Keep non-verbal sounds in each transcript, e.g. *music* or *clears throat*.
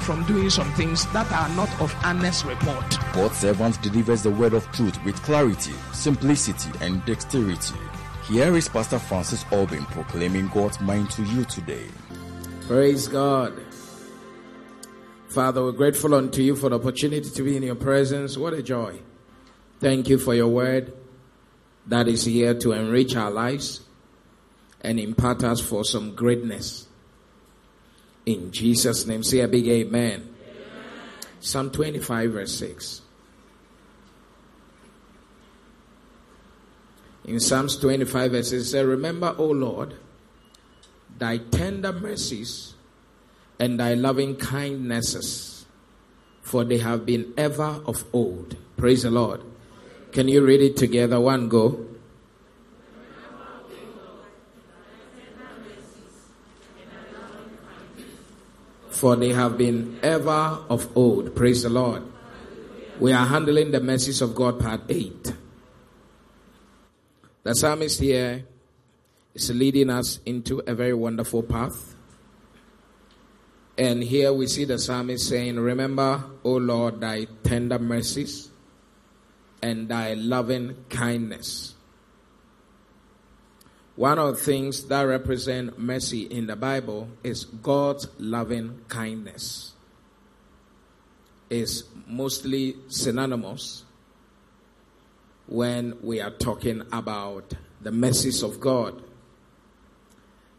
from doing some things that are not of honest report. God's servant delivers the word of truth with clarity, simplicity, and dexterity. Here is Pastor Francis Albin proclaiming God's mind to you today. Praise God. Father, we're grateful unto you for the opportunity to be in your presence. What a joy. Thank you for your word that is here to enrich our lives and impart us for some greatness. In Jesus' name, say a big amen. amen. Psalm 25, verse 6. In Psalms 25, verse 6, it says, Remember, O Lord, thy tender mercies and thy loving kindnesses, for they have been ever of old. Praise the Lord. Can you read it together? One go. For they have been ever of old. Praise the Lord. We are handling the mercies of God, part 8. The psalmist here is leading us into a very wonderful path. And here we see the psalmist saying, Remember, O Lord, thy tender mercies and thy loving kindness. One of the things that represent mercy in the Bible is God's loving kindness. Is mostly synonymous when we are talking about the mercies of God.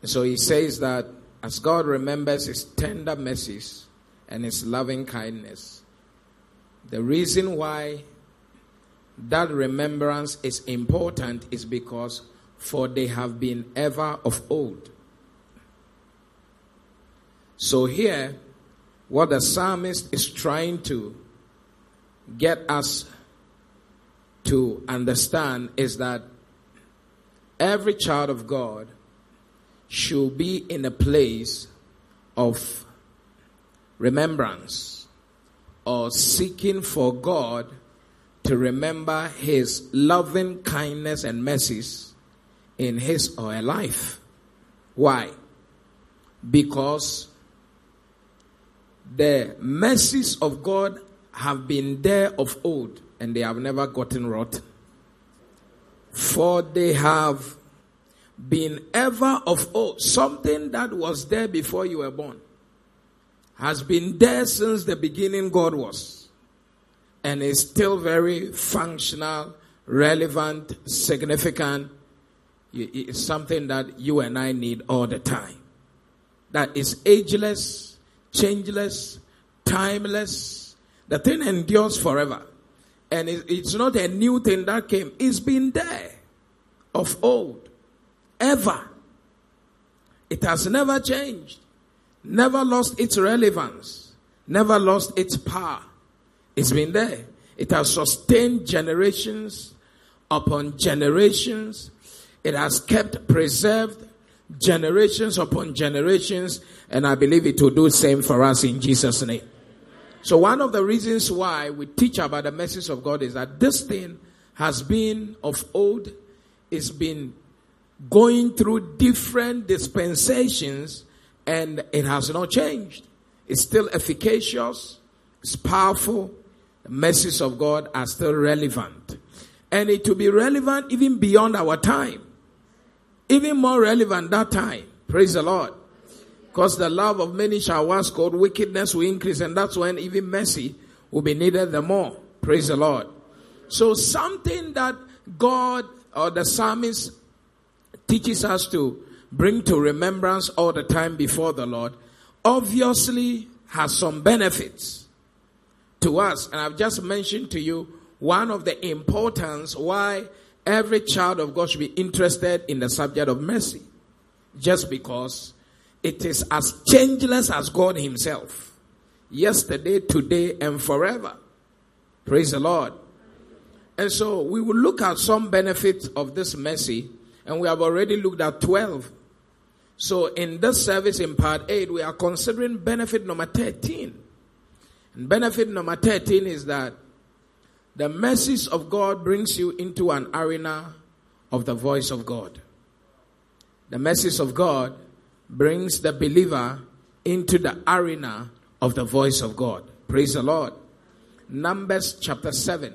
So he says that as God remembers his tender mercies and his loving kindness, the reason why that remembrance is important is because for they have been ever of old. So here, what the psalmist is trying to get us to understand is that every child of God should be in a place of remembrance or seeking for God to remember his loving kindness and mercies in his or her life. Why? Because the mercies of God have been there of old and they have never gotten rotten. For they have been ever of old. Something that was there before you were born has been there since the beginning God was and is still very functional, relevant, significant, it's something that you and I need all the time. That is ageless, changeless, timeless. The thing endures forever. And it's not a new thing that came. It's been there of old. Ever. It has never changed. Never lost its relevance. Never lost its power. It's been there. It has sustained generations upon generations it has kept preserved generations upon generations, and I believe it will do the same for us in Jesus' name. So one of the reasons why we teach about the message of God is that this thing has been of old, it's been going through different dispensations, and it has not changed. It's still efficacious, it's powerful, the messages of God are still relevant. And it will be relevant even beyond our time even more relevant that time. Praise the Lord. Because the love of many shall once cold, wickedness will increase, and that's when even mercy will be needed the more. Praise the Lord. So something that God or the psalmist teaches us to bring to remembrance all the time before the Lord obviously has some benefits to us. And I've just mentioned to you one of the importance why Every child of God should be interested in the subject of mercy. Just because it is as changeless as God Himself. Yesterday, today, and forever. Praise the Lord. And so we will look at some benefits of this mercy, and we have already looked at 12. So in this service in part 8, we are considering benefit number 13. And benefit number 13 is that the mercies of God brings you into an arena of the voice of God. The mercies of God brings the believer into the arena of the voice of God. Praise the Lord. Numbers chapter 7,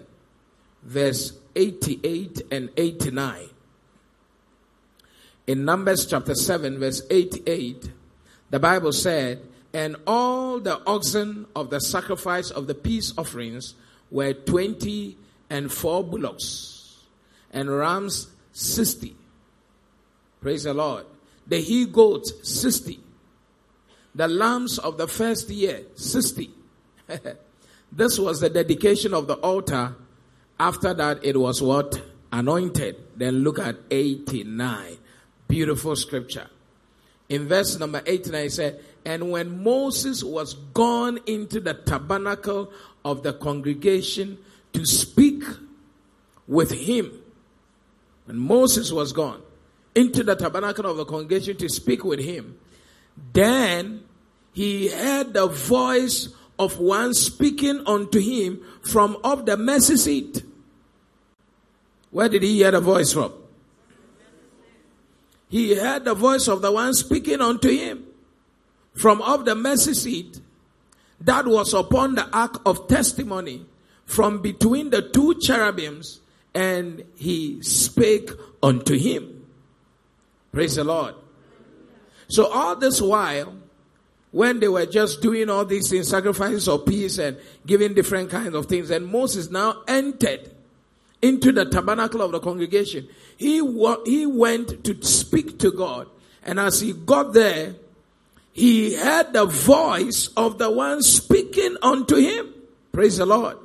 verse 88 and 89. In Numbers chapter 7, verse 88, the Bible said, And all the oxen of the sacrifice of the peace offerings were 20 and four bullocks, and rams 60. Praise the Lord. The he goats 60. The lambs of the first year 60. *laughs* this was the dedication of the altar. After that, it was what? Anointed. Then look at 89. Beautiful scripture. In verse number 89, he said, And when Moses was gone into the tabernacle of the congregation to speak with him, when Moses was gone into the tabernacle of the congregation to speak with him, then he heard the voice of one speaking unto him from off the mercy seat. Where did he hear the voice from? He heard the voice of the one speaking unto him from off the mercy seat that was upon the ark of testimony from between the two cherubims, and he spake unto him. Praise the Lord. So all this while, when they were just doing all these things, sacrifices of peace and giving different kinds of things, and Moses now entered into the tabernacle of the congregation. He, he went to speak to God. And as he got there, he heard the voice of the one speaking unto him. Praise the Lord.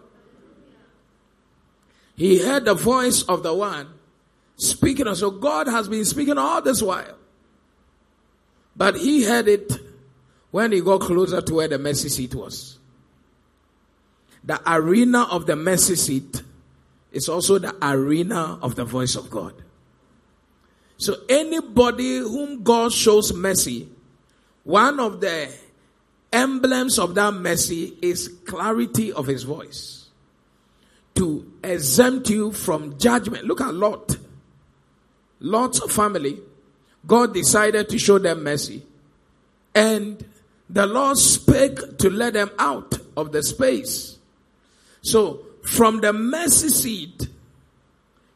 He heard the voice of the one speaking. So God has been speaking all this while. But he heard it when he got closer to where the mercy seat was. The arena of the mercy seat is also the arena of the voice of God. So anybody whom God shows mercy, one of the emblems of that mercy is clarity of his voice. To exempt you from judgment. Look at Lot. Lot's family, God decided to show them mercy. And the Lord spake to let them out of the space. So from the mercy seat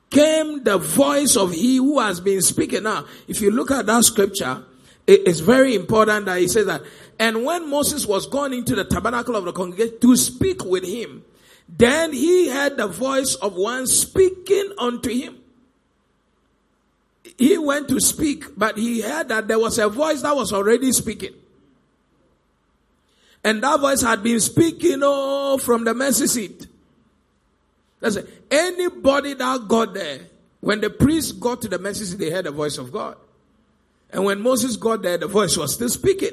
came the voice of he who has been speaking. Now, if you look at that scripture, it's very important that he says that. And when Moses was gone into the tabernacle of the congregation to speak with him, then he heard the voice of one speaking unto him. He went to speak, but he heard that there was a voice that was already speaking. And that voice had been speaking, oh, from the mercy seat. Listen, anybody that got there, when the priest got to the mercy seat, they heard the voice of God. And when Moses got there, the voice was still speaking.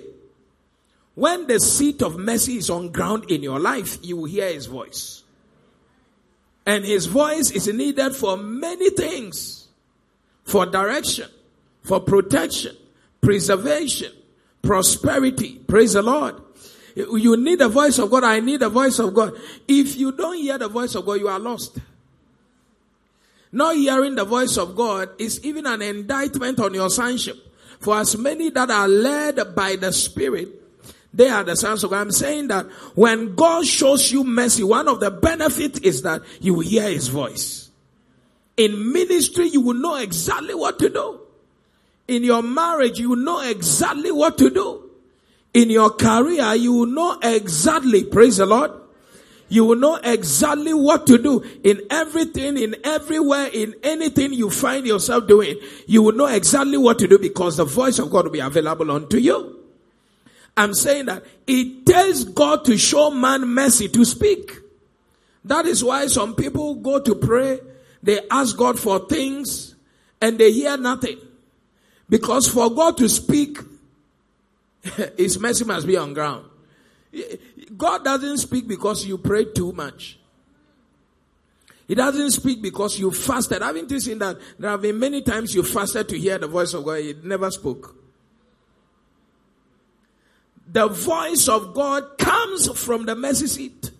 When the seat of mercy is on ground in your life, you will hear his voice. And his voice is needed for many things. For direction, for protection, preservation, prosperity. Praise the Lord. You need the voice of God. I need the voice of God. If you don't hear the voice of God, you are lost. Not hearing the voice of God is even an indictment on your sonship. For as many that are led by the Spirit, they are the sons of God. I'm saying that when God shows you mercy, one of the benefits is that you will hear His voice. In ministry, you will know exactly what to do. In your marriage, you will know exactly what to do in your career, you will know exactly, praise the Lord. You will know exactly what to do in everything, in everywhere, in anything you find yourself doing. You will know exactly what to do because the voice of God will be available unto you. I'm saying that it takes God to show man mercy to speak. That is why some people go to pray, they ask God for things, and they hear nothing. Because for God to speak, *laughs* His mercy must be on ground. God doesn't speak because you pray too much. He doesn't speak because you fasted. Haven't you seen that? There have been many times you fasted to hear the voice of God. He never spoke. The voice of God comes from the mercy seat.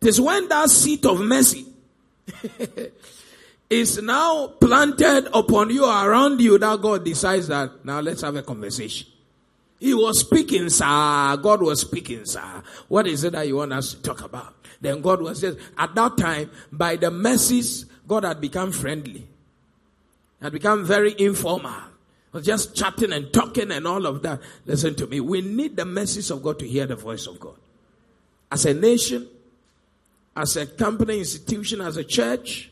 It is when that seat of mercy *laughs* is now planted upon you, around you, that God decides that now let's have a conversation. He was speaking, sir. God was speaking, sir. What is it that you want us to talk about? Then God was just, at that time, by the mercies, God had become friendly. Had become very informal. Was just chatting and talking and all of that. Listen to me. We need the message of God to hear the voice of God. As a nation, as a company, institution, as a church,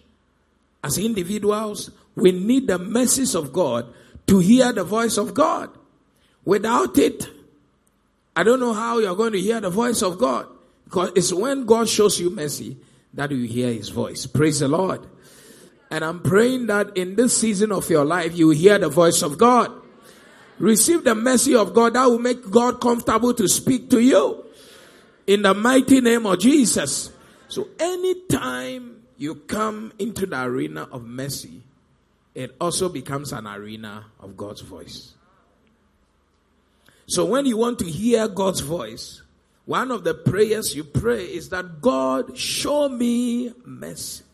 as individuals, we need the message of God to hear the voice of God. Without it, I don't know how you're going to hear the voice of God. Because it's when God shows you mercy that you hear his voice. Praise the Lord. And I'm praying that in this season of your life, you hear the voice of God. Receive the mercy of God that will make God comfortable to speak to you. In the mighty name of Jesus. So anytime you come into the arena of mercy, it also becomes an arena of God's voice. So when you want to hear God's voice, one of the prayers you pray is that God show me mercy.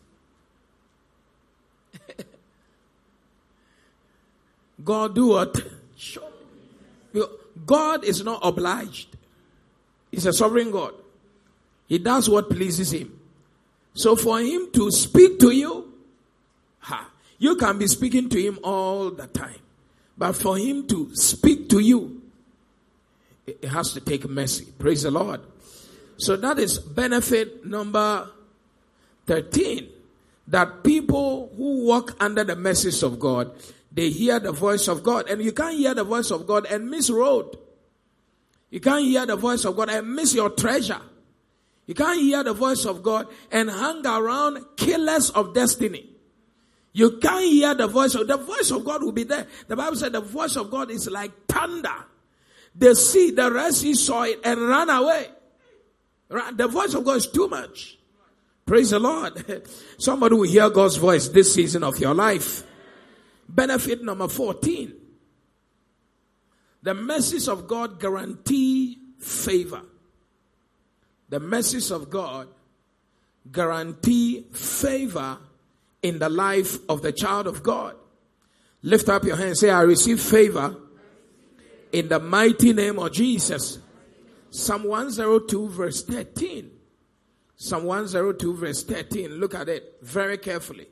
*laughs* God do what? Show me. God is not obliged. He's a sovereign God. He does what pleases him. So for him to speak to you, ha, you can be speaking to him all the time. But for him to speak to you, it has to take mercy. Praise the Lord. So that is benefit number 13. That people who walk under the message of God, they hear the voice of God. And you can't hear the voice of God and miss road. You can't hear the voice of God and miss your treasure. You can't hear the voice of God and hang around killers of destiny. You can't hear the voice of the voice of God will be there. The Bible said the voice of God is like thunder. The sea, the Red Sea saw it and ran away. The voice of God is too much. Praise the Lord. *laughs* Somebody will hear God's voice this season of your life. Benefit number 14. The message of God guarantee favor. The message of God guarantee favor in the life of the child of God. Lift up your hand say, I receive favor in the mighty name of Jesus. Psalm 102 verse 13. Psalm 102 verse 13. Look at it very carefully.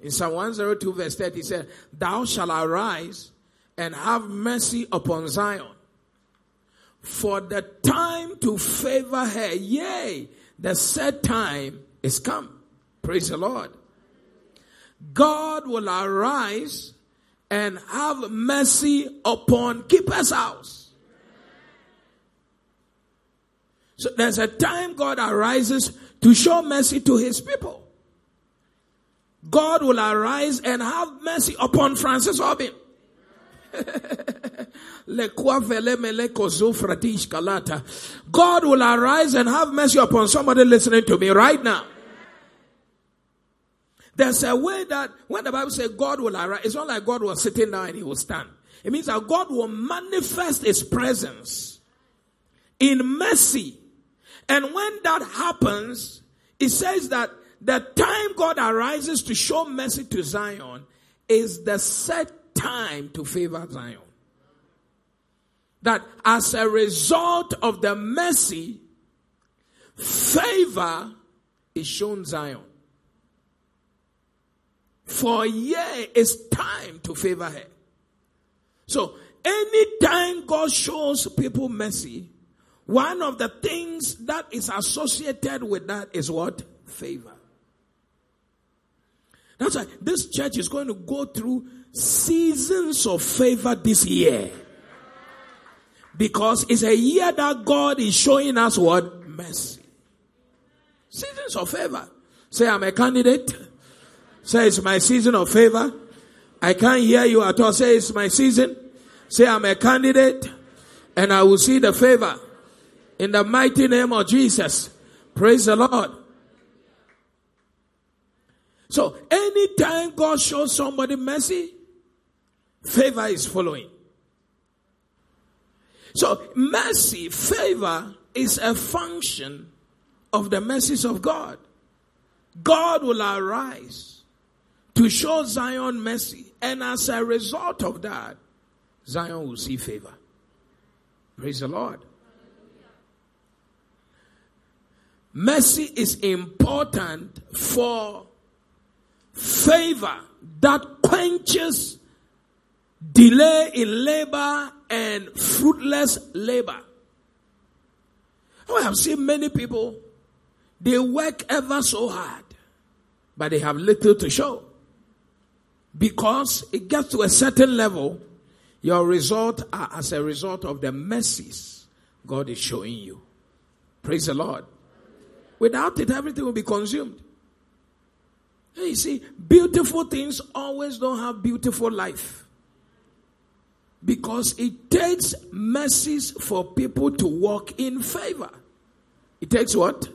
In Psalm 102 verse 13 he said, Thou shalt arise and have mercy upon Zion. For the time to favor her, yea, the set time is come. Praise the Lord. God will arise and have mercy upon keeper's house. So there's a time God arises to show mercy to his people. God will arise and have mercy upon Francis Obin. *laughs* God will arise and have mercy upon somebody listening to me right now. There's a way that when the Bible says God will arise, it's not like God was sitting down and he will stand. It means that God will manifest his presence in mercy. And when that happens, it says that the time God arises to show mercy to Zion is the set time to favor Zion. That as a result of the mercy, favor is shown Zion. For yeah, it's time to favor her. So anytime God shows people mercy, one of the things that is associated with that is what? Favor. That's why this church is going to go through seasons of favor this year. Because it's a year that God is showing us what? Mercy. Seasons of favor. Say, I'm a candidate Say it's my season of favor. I can't hear you at all. Say it's my season. Say I'm a candidate and I will see the favor in the mighty name of Jesus. Praise the Lord. So anytime God shows somebody mercy, favor is following. So mercy, favor is a function of the mercies of God. God will arise to show Zion mercy, and as a result of that, Zion will see favor. Praise the Lord. Mercy is important for favor that quenches delay in labor and fruitless labor. Oh, I have seen many people, they work ever so hard, but they have little to show. Because it gets to a certain level, your result are as a result of the mercies God is showing you. Praise the Lord. Without it, everything will be consumed. You see, beautiful things always don't have beautiful life. Because it takes mercies for people to walk in favor. It takes what?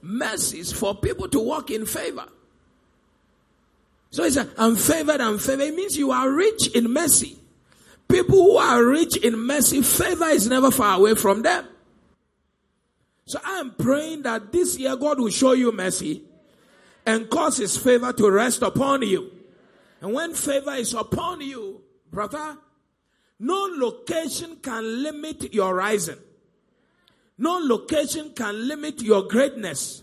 Mercies for people to walk in favor. So he said, I'm favored, I'm favored. It means you are rich in mercy. People who are rich in mercy, favor is never far away from them. So I'm praying that this year God will show you mercy and cause his favor to rest upon you. And when favor is upon you, brother, no location can limit your rising. No location can limit your greatness.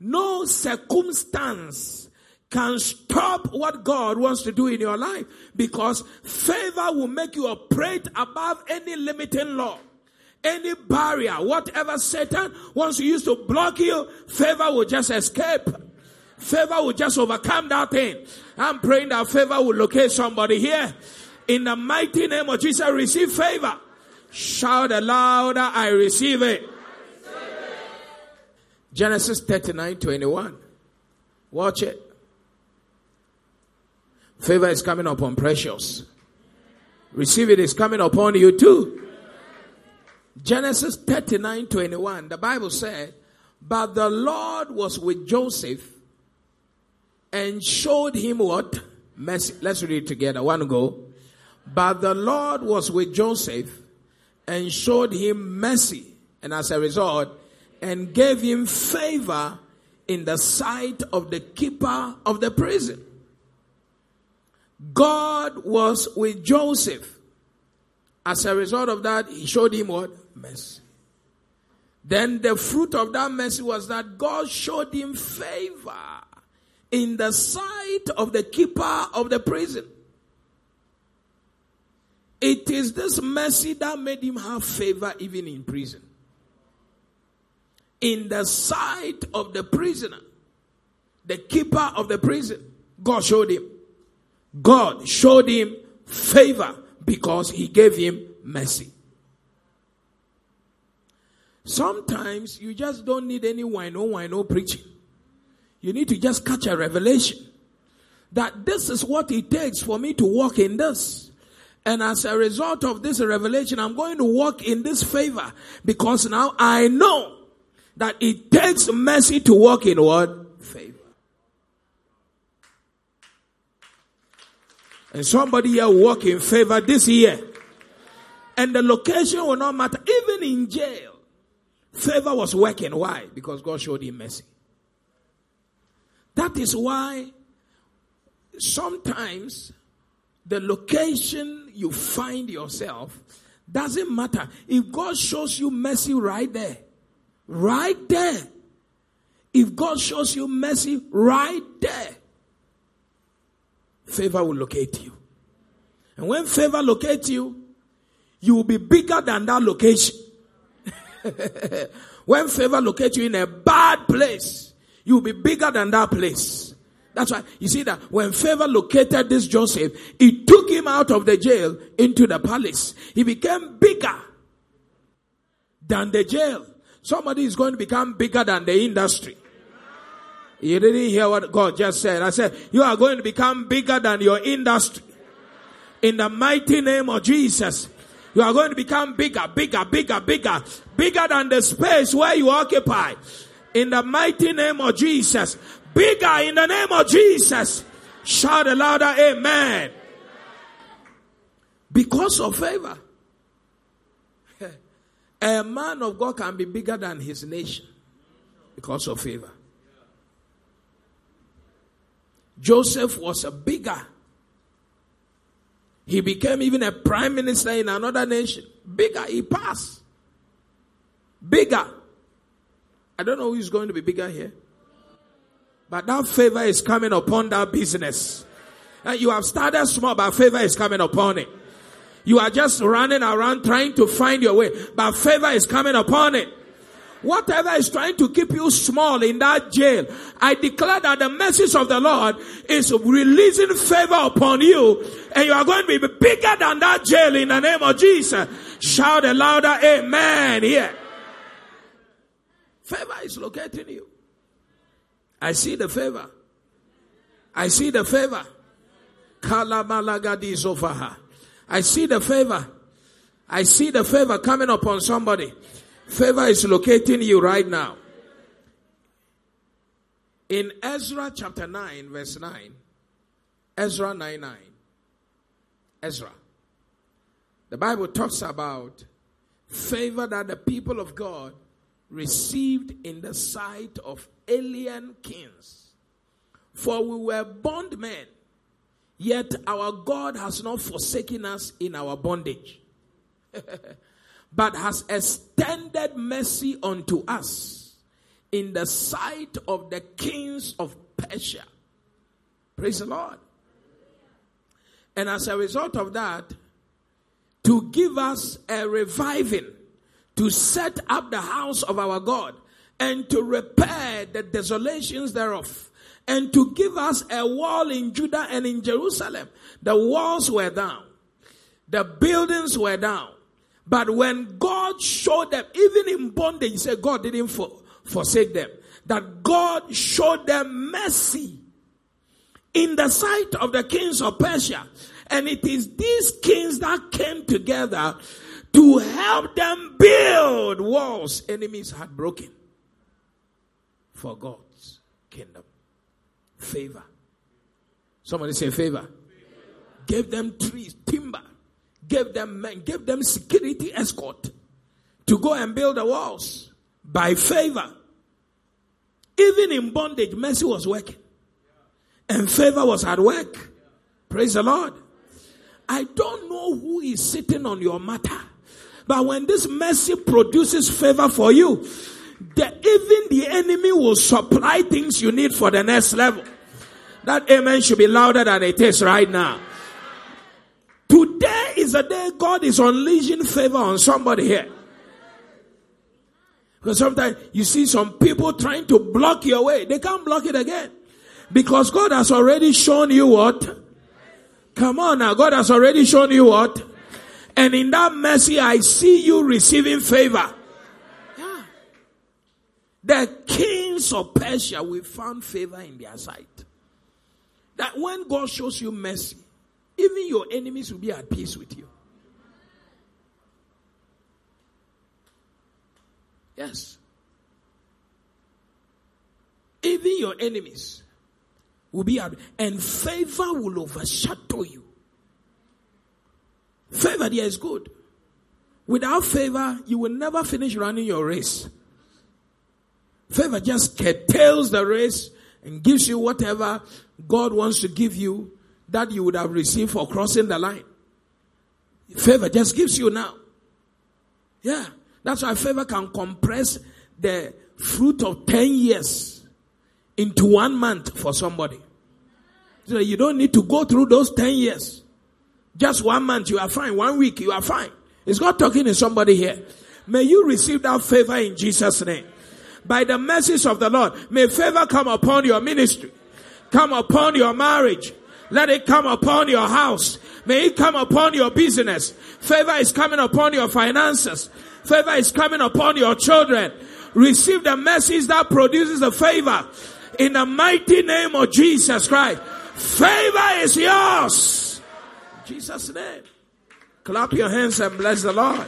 No circumstance can stop what God wants to do in your life because favor will make you operate above any limiting law. Any barrier, whatever Satan wants to use to block you, favor will just escape. Favor will just overcome that thing. I'm praying that favor will locate somebody here. In the mighty name of Jesus, receive favor. Shout louder, I receive it. Genesis 39 21. Watch it. Favor is coming upon precious. Receive it is coming upon you too. Genesis 39 21. The Bible said, But the Lord was with Joseph and showed him what? Mercy. Let's read it together. One go. But the Lord was with Joseph and showed him mercy. And as a result, and gave him favor in the sight of the keeper of the prison. God was with Joseph. As a result of that, he showed him what? Mercy. Then the fruit of that mercy was that God showed him favor in the sight of the keeper of the prison. It is this mercy that made him have favor even in prison. In the sight of the prisoner, the keeper of the prison, God showed him. God showed him favor because he gave him mercy. Sometimes you just don't need any wine or wine or preaching. You need to just catch a revelation that this is what it takes for me to walk in this. And as a result of this revelation, I'm going to walk in this favor because now I know that it takes mercy to walk in what? Favor. And somebody here walk in favor this year. And the location will not matter. Even in jail, favor was working. Why? Because God showed him mercy. That is why sometimes the location you find yourself doesn't matter. If God shows you mercy right there, right there, if God shows you mercy right there, favor will locate you. And when favor locates you, you will be bigger than that location. *laughs* when favor locates you in a bad place, you will be bigger than that place. That's why you see that when favor located this Joseph, it took him out of the jail into the palace. He became bigger than the jail. Somebody is going to become bigger than the industry. You didn't hear what God just said. I said, you are going to become bigger than your industry. In the mighty name of Jesus. You are going to become bigger, bigger, bigger, bigger, bigger than the space where you occupy in the mighty name of Jesus. Bigger in the name of Jesus. Shout a louder amen. Because of favor. *laughs* A man of God can be bigger than his nation because of favor. Joseph was a bigger. He became even a prime minister in another nation. Bigger. He passed. Bigger. I don't know who's going to be bigger here. But that favor is coming upon that business. And you have started small, but favor is coming upon it. You are just running around trying to find your way, but favor is coming upon it. Whatever is trying to keep you small in that jail, I declare that the message of the Lord is releasing favor upon you and you are going to be bigger than that jail in the name of Jesus. Shout a louder amen here. Favor is locating you. I see the favor. I see the favor. I see the favor. I see the favor coming upon somebody. Favor is locating you right now. In Ezra chapter 9, verse 9, Ezra 9 9, Ezra, the Bible talks about favor that the people of God received in the sight of alien kings. For we were bondmen, yet our God has not forsaken us in our bondage. *laughs* but has extended mercy unto us in the sight of the kings of Persia. Praise the Lord. And as a result of that, to give us a reviving, to set up the house of our God, and to repair the desolations thereof, and to give us a wall in Judah and in Jerusalem. The walls were down, the buildings were down, but when God showed them, even in bondage, he said God didn't for, forsake them. That God showed them mercy in the sight of the kings of Persia. And it is these kings that came together to help them build walls enemies had broken for God's kingdom. Favor. Somebody say favor. favor. Gave them trees, timber gave them men, gave them security escort to go and build the walls by favor. Even in bondage, mercy was working. And favor was at work. Praise the Lord. I don't know who is sitting on your matter. But when this mercy produces favor for you, the, even the enemy will supply things you need for the next level. That amen should be louder than it is right now. Today is the day God is unleashing favor on somebody here. Because sometimes you see some people trying to block your way. They can't block it again. Because God has already shown you what? Come on now. God has already shown you what? And in that mercy, I see you receiving favor. Yeah. The kings of Persia, we found favor in their sight. That when God shows you mercy, even your enemies will be at peace with you. Yes. Even your enemies will be at and favor will overshadow you. Favor there is good. Without favor, you will never finish running your race. Favor just curtails the race and gives you whatever God wants to give you that you would have received for crossing the line. Favor just gives you now. Yeah. That's why favor can compress the fruit of 10 years into one month for somebody. So you don't need to go through those 10 years. Just one month, you are fine. One week, you are fine. Is God talking to somebody here? May you receive that favor in Jesus' name. By the message of the Lord, may favor come upon your ministry, come upon your marriage, let it come upon your house. May it come upon your business. Favor is coming upon your finances. Favor is coming upon your children. Receive the message that produces a favor in the mighty name of Jesus Christ. Favor is yours. In Jesus' name. Clap your hands and bless the Lord.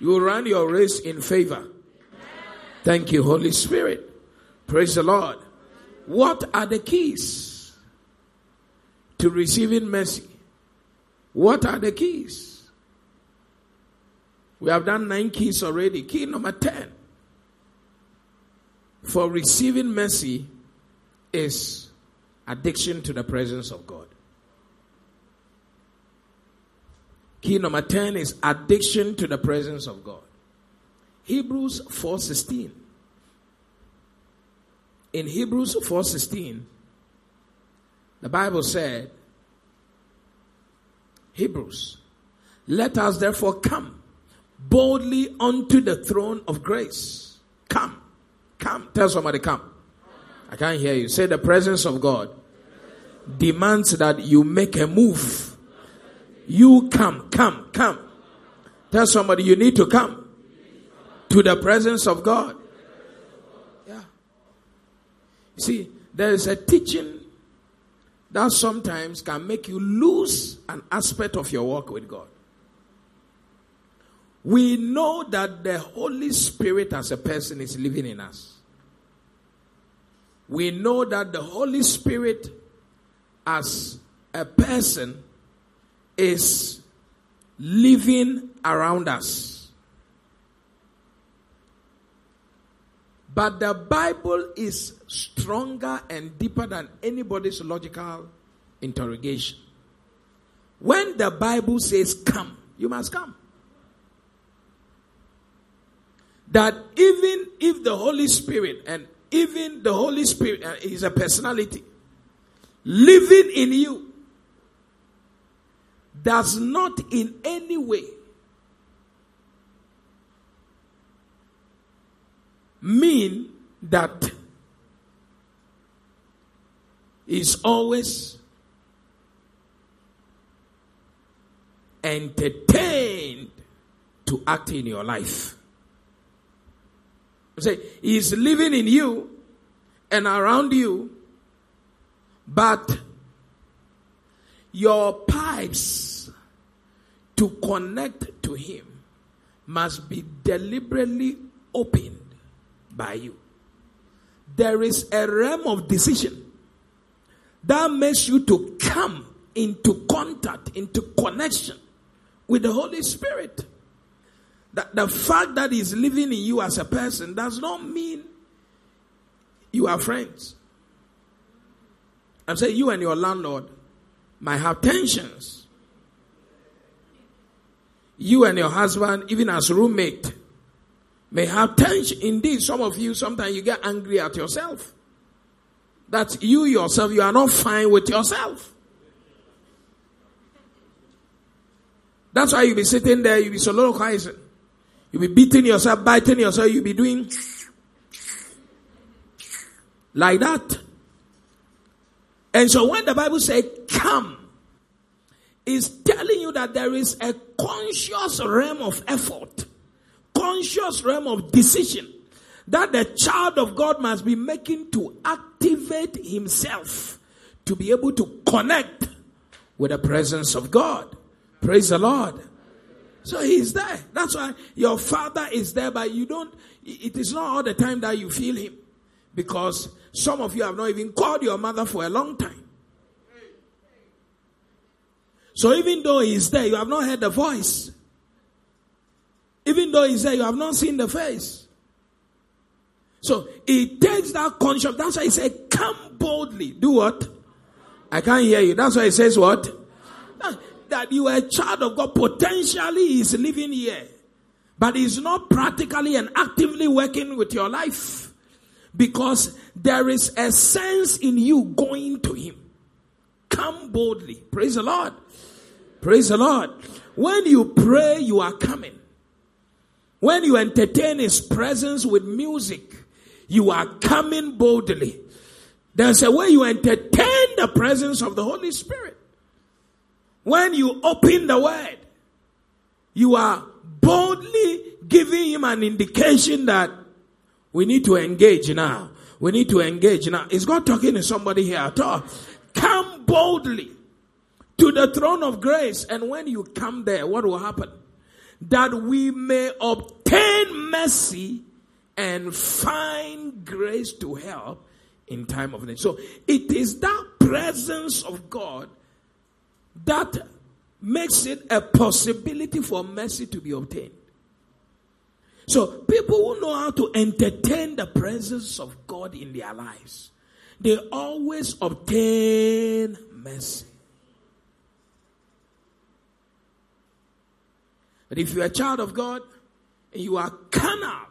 You run your race in favor. Thank you, Holy Spirit. Praise the Lord. What are the keys to receiving mercy? What are the keys? We have done nine keys already. Key number 10 for receiving mercy is addiction to the presence of God. Key number 10 is addiction to the presence of God. Hebrews 4:16. In Hebrews 4:16, the Bible said, Hebrews, let us therefore come boldly unto the throne of grace. Come. Come. Tell somebody come. I can't hear you. Say the presence of God demands that you make a move. You come, come, come. Tell somebody you need to come to the presence of God. See, there is a teaching that sometimes can make you lose an aspect of your work with God. We know that the Holy Spirit as a person is living in us. We know that the Holy Spirit as a person is living around us. But the Bible is stronger and deeper than anybody's logical interrogation. When the Bible says come, you must come that even if the Holy Spirit and even the Holy Spirit uh, is a personality living in you does not in any way mean that is always entertained to act in your life. Say, He's living in you and around you, but your pipes to connect to Him must be deliberately opened by you. There is a realm of decision that makes you to come into contact, into connection with the Holy Spirit. That the fact that he's living in you as a person does not mean you are friends. I'm saying you and your landlord might have tensions. You and your husband, even as roommate, may have tension. Indeed, some of you sometimes you get angry at yourself. That you yourself, you are not fine with yourself. That's why you'll be sitting there, you'll be soliloquizing. You'll be beating yourself, biting yourself, you'll be doing like that. And so when the Bible says come, it's telling you that there is a conscious realm of effort, conscious realm of decision that the child of God must be making to activate himself to be able to connect with the presence of God. Praise the Lord. So he's there. That's why your father is there, but you don't, it is not all the time that you feel him. Because some of you have not even called your mother for a long time. So even though he's there, you have not heard the voice. Even though he's there, you have not seen the face. So he takes that conscious. That's why he said, come boldly. Do what? I can't hear you. That's why he says what? that you are a child of God potentially is living here, but is not practically and actively working with your life because there is a sense in you going to Him. Come boldly. Praise the Lord. Praise the Lord. When you pray, you are coming. When you entertain His presence with music, you are coming boldly. There's a way you entertain the presence of the Holy Spirit. When you open the word, you are boldly giving him an indication that we need to engage now. We need to engage now. Is God talking to somebody here at all? Come boldly to the throne of grace. And when you come there, what will happen? That we may obtain mercy and find grace to help in time of need. So it is that presence of God that makes it a possibility for mercy to be obtained. So people who know how to entertain the presence of God in their lives, they always obtain mercy. If you're a child of God and you are carnal,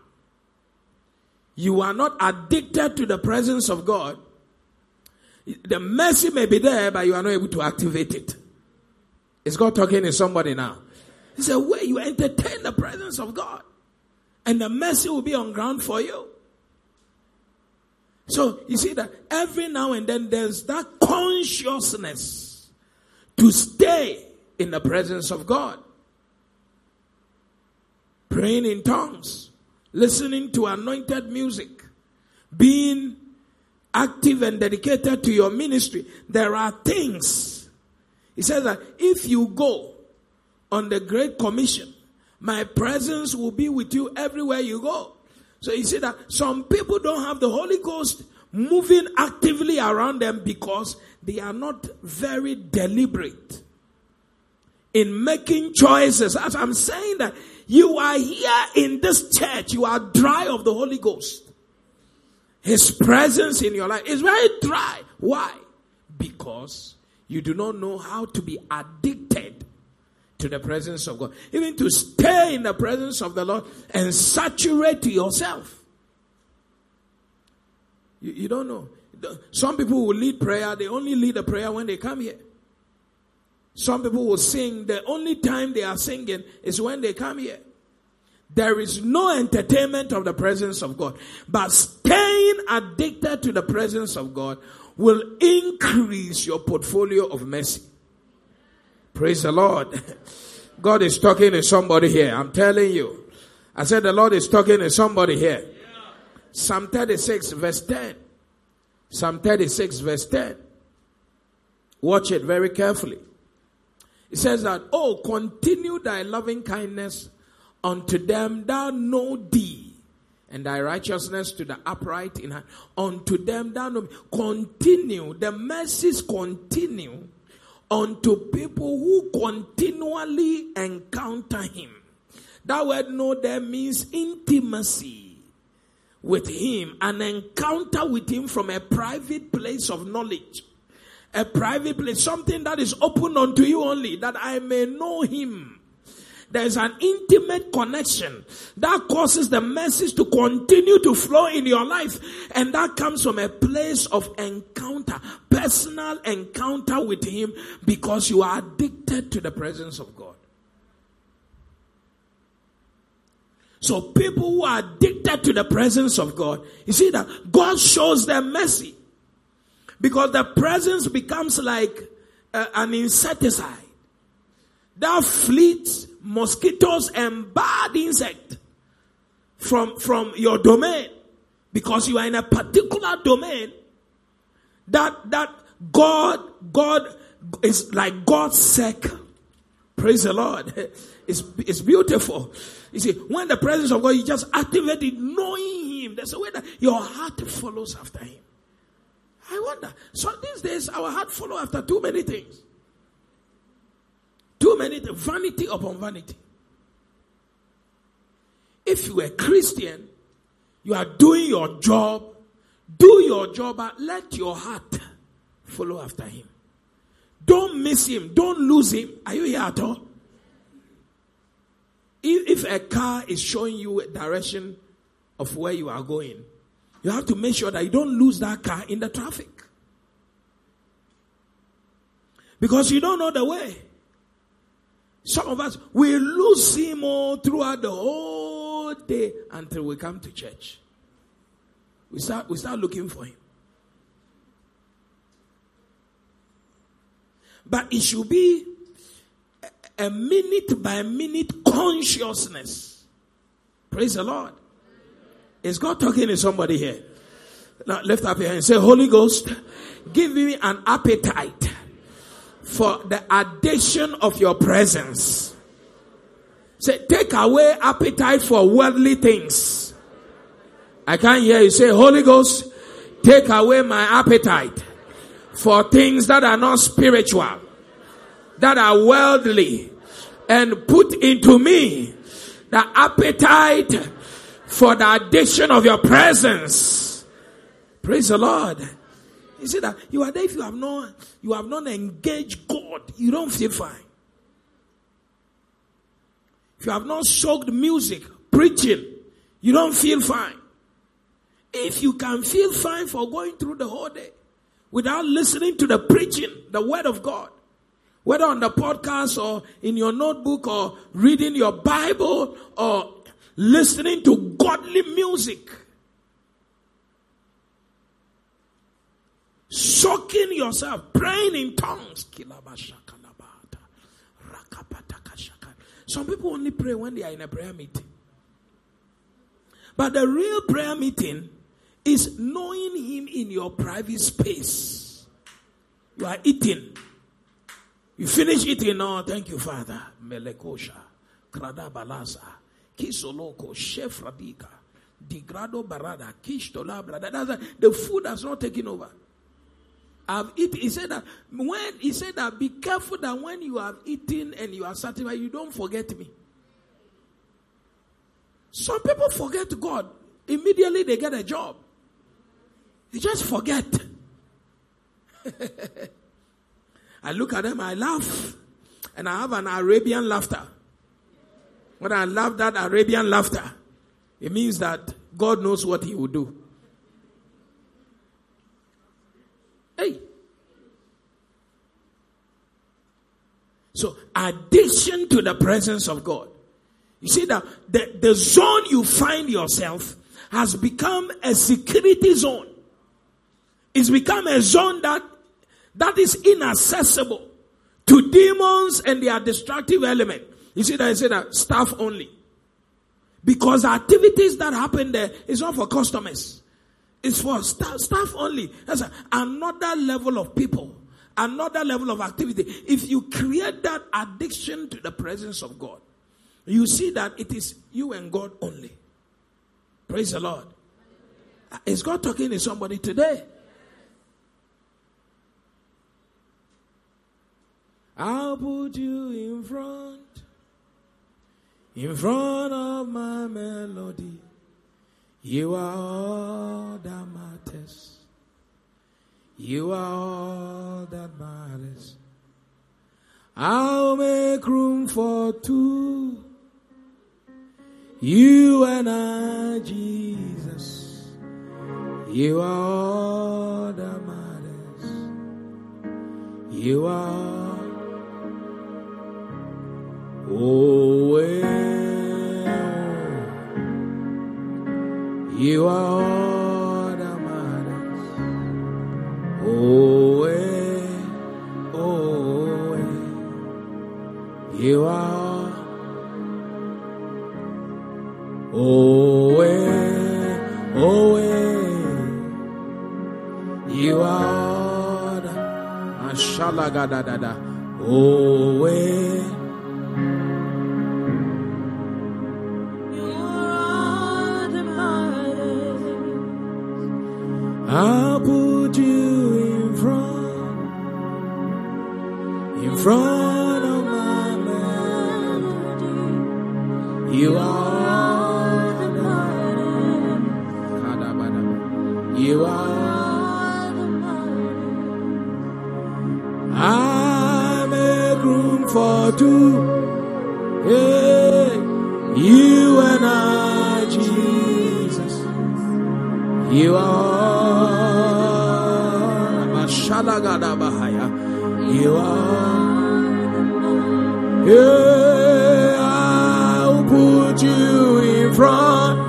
you are not addicted to the presence of God, the mercy may be there, but you are not able to activate it. Is God talking to somebody now? He said, where you entertain the presence of God, and the mercy will be on ground for you. So you see that every now and then there's that consciousness to stay in the presence of God. Praying in tongues, listening to anointed music, being active and dedicated to your ministry. There are things. He says that if you go on the Great Commission, my presence will be with you everywhere you go. So you see that some people don't have the Holy Ghost moving actively around them because they are not very deliberate in making choices. As I'm saying that you are here in this church, you are dry of the Holy Ghost. His presence in your life is very dry. Why? Because you do not know how to be addicted to the presence of God. Even to stay in the presence of the Lord and saturate yourself. You, you don't know. Some people will lead prayer, they only lead a prayer when they come here. Some people will sing, the only time they are singing is when they come here. There is no entertainment of the presence of God. But staying addicted to the presence of God will increase your portfolio of mercy. Praise the Lord. *laughs* God is talking to somebody here. I'm telling you. I said the Lord is talking to somebody here. Psalm 36 verse 10. Psalm 36 verse 10. Watch it very carefully. It says that, Oh, continue thy loving kindness unto them that know thee, and thy righteousness to the upright in hand. Unto them that know me. Continue. The mercies continue unto people who continually encounter him. That word know them means intimacy with him, an encounter with him from a private place of knowledge. A private place, something that is open unto you only, that I may know him there's an intimate connection that causes the message to continue to flow in your life. And that comes from a place of encounter, personal encounter with Him because you are addicted to the presence of God. So people who are addicted to the presence of God, you see that God shows them mercy because the presence becomes like uh, an insecticide that fleets mosquitoes and bad insect from, from your domain because you are in a particular domain that, that God, God is like God's circle. Praise the Lord. *laughs* It's, it's beautiful. You see, when the presence of God, you just activate it, knowing Him. There's a way that your heart follows after Him. I wonder. So these days, our heart follow after too many things. Too many vanity upon vanity. If you are a Christian, you are doing your job, do your job, but let your heart follow after him. Don't miss him. Don't lose him. Are you here at all? If, if a car is showing you a direction of where you are going, you have to make sure that you don't lose that car in the traffic. Because you don't know the way. Some of us, we lose him all throughout the whole day until we come to church. We start, we start looking for him. But it should be a, minute by minute consciousness. Praise the Lord. Is God talking to somebody here? Now lift up your hand and say, Holy Ghost, give me an appetite for the addition of your presence. Say, take away appetite for worldly things I can't hear you say, Holy Ghost, take away my appetite for things that are not spiritual, that are worldly, and put into me the appetite for the addition of your presence. Praise the Lord. You see that you are there if you have not you have not engaged God, you don't feel fine. If you have not soaked music, preaching, you don't feel fine. If you can feel fine for going through the whole day without listening to the preaching, the word of God, whether on the podcast or in your notebook or reading your Bible or listening to godly music, soaking yourself, praying in tongues. Some people only pray when they are in a prayer meeting. But the real prayer meeting is knowing Him in your private space. You are eating. You finish eating. Oh, thank you, Father. Melekosha, Krada Kisoloko, Chef Radika, Digrado Barada, Kishtola Brada. The food has not taken over. I've eaten. He said that when he said that be careful that when you have eaten and you are satisfied, you don't forget me. Some people forget God. Immediately they get a job. They just forget. *laughs* I look at them, I laugh. And I have an Arabian laughter. When I laugh that Arabian laughter, it means that God knows what He will do. Hey. So, addition to the presence of God. You see that the, the zone you find yourself has become a security zone. It's become a zone that that is inaccessible to demons and their destructive element. You see that I say that staff only. Because the activities that happen there is not for customers. It's for staff, staff only. That's another level of people, another level of activity. If you create that addiction to the presence of God, you see that it is you and God only. Praise the Lord. Uh, is God talking to somebody today? I'll put you in front, in front of my melody. You are all that matters. You are all that matters. I'll make room for two. You and I, Jesus. You are all that matters. You are. Oh, You are all that matters. Oh, eh, oh, eh. You are. Oh, eh, oh, eh. You are. Mashallah, da da da. Oh, eh. I'll put you in front, in front of my melody. You are the man. You are the man. I make room for two. Hey, you and I, Jesus. You are you are. Yeah, I'll put you in front.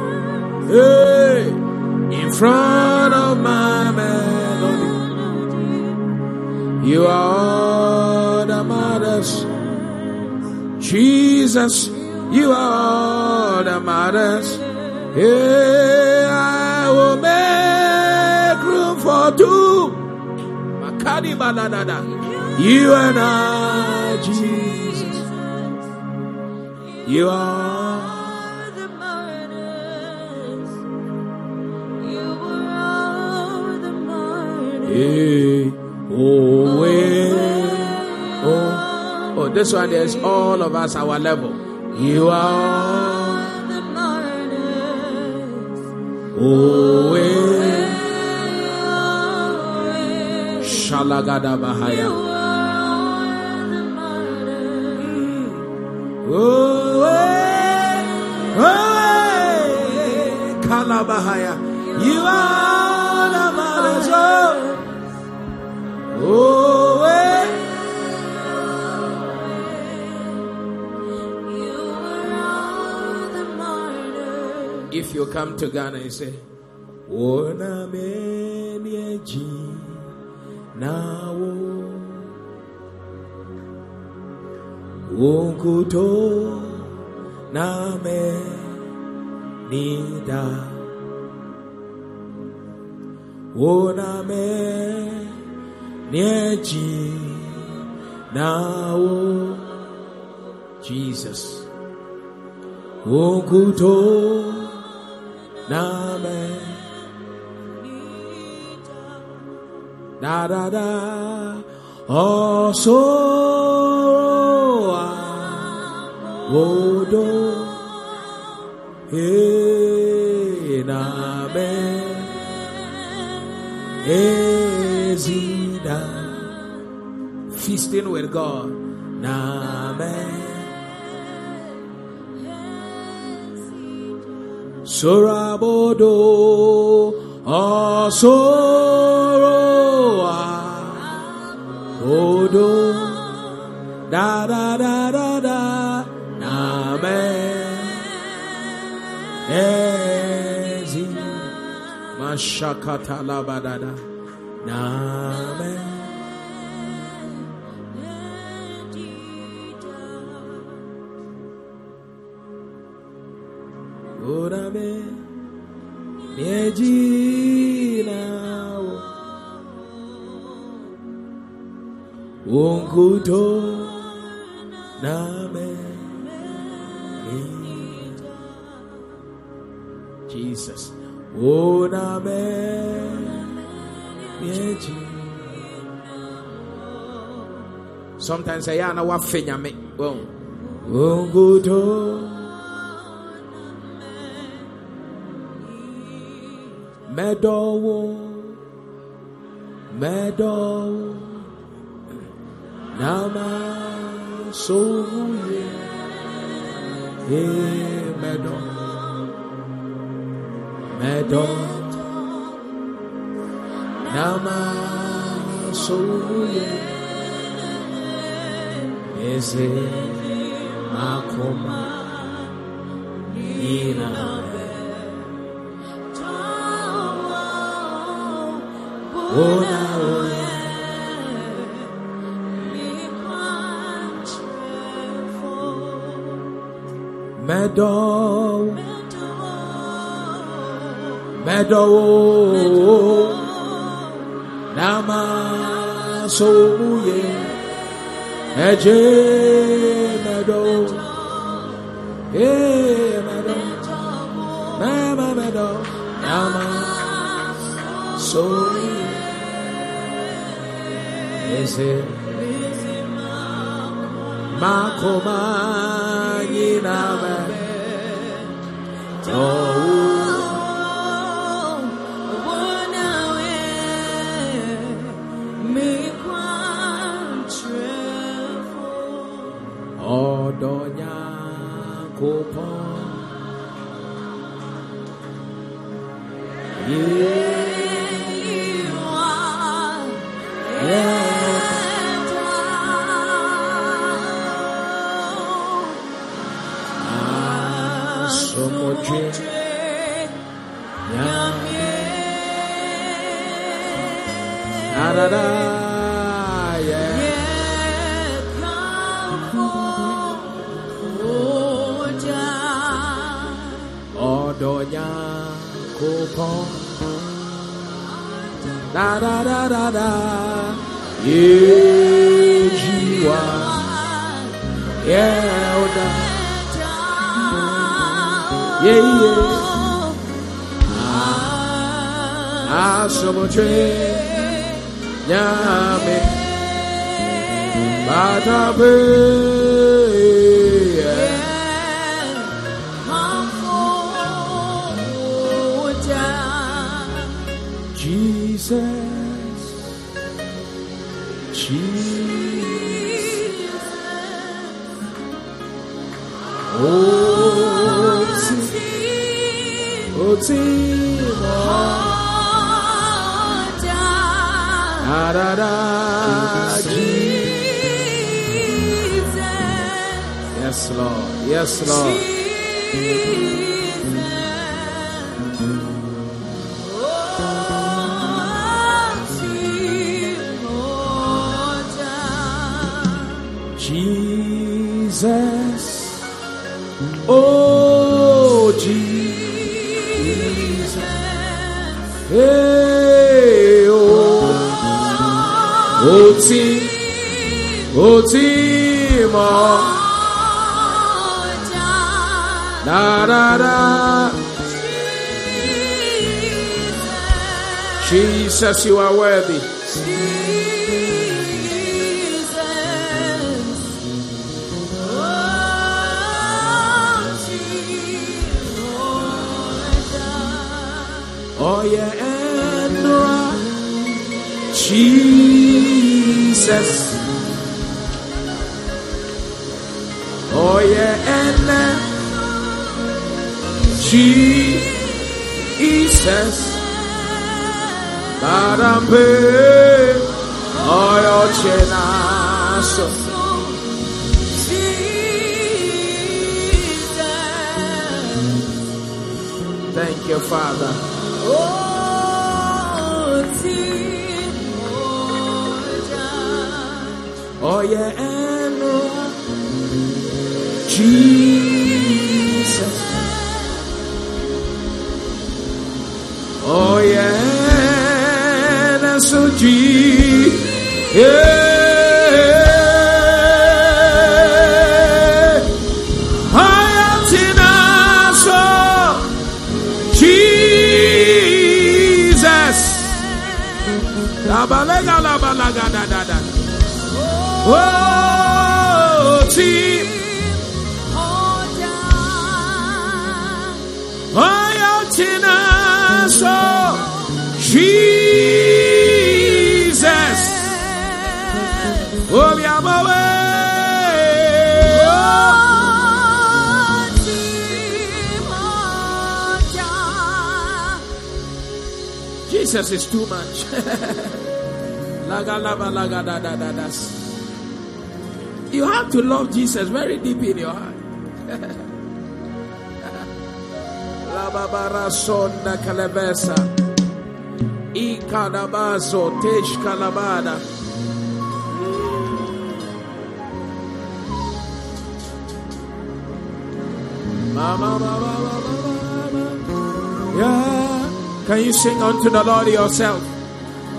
Hey, in front of my melody. You are the matters. Jesus, you are the matters. Yeah, I will make You and I, Jesus. You are. Hey, oh, hey, oh, oh, this one is all of us our level. You are the martyrs. Oh, hey. Shalagada Bahaya. Oh, eh, oh, eh, Kalabahaya. You are the mother's Oh, eh. If you come to Ghana and say, Wona menyeji nawo. Wonkuto name nida. Wona menyeji nawo. Jesus. Wonkuto name da da da. Oh so ah. wodo e name ezida feasting with God. Name Sorabodo Osoroa oh, Da da da da da Amen Ezi Mashakata labadada Amen Orame Nejina Wonkuto Sometimes I know what fenyame. Wonkuto Medowo, Medowo, Nama Soye, Medo, Nama Soye, Eze Makoma, Ina. Ona oya. Meadow, meadow, nama soye, eje meadow, eh meadow, mama meadow, nama soye. Eze. Makoma Yiname Odonya batabe Jesus. Oh, Jesus. Hey, oh. Oh. Oh, team. Oh. Da, da, da. Jesus, you are worthy. Oh yeah, and Jesus. Yeah, and Jesus. Barambe. Your chenaso. Thank you, Father. Oh yeah. Oh that's so Jesus. Yeah. Oh, team. Jesus. Oh. Jesus is too much. *laughs* You have to love Jesus very deep in your heart. Can you sing unto the Lord yourself?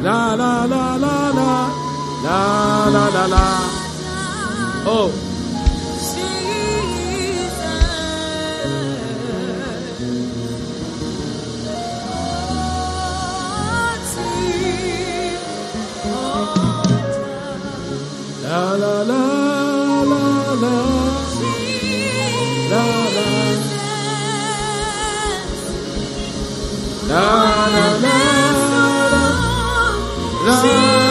La la la la la. La la la la. Oh. La la la la la. La la. La la la.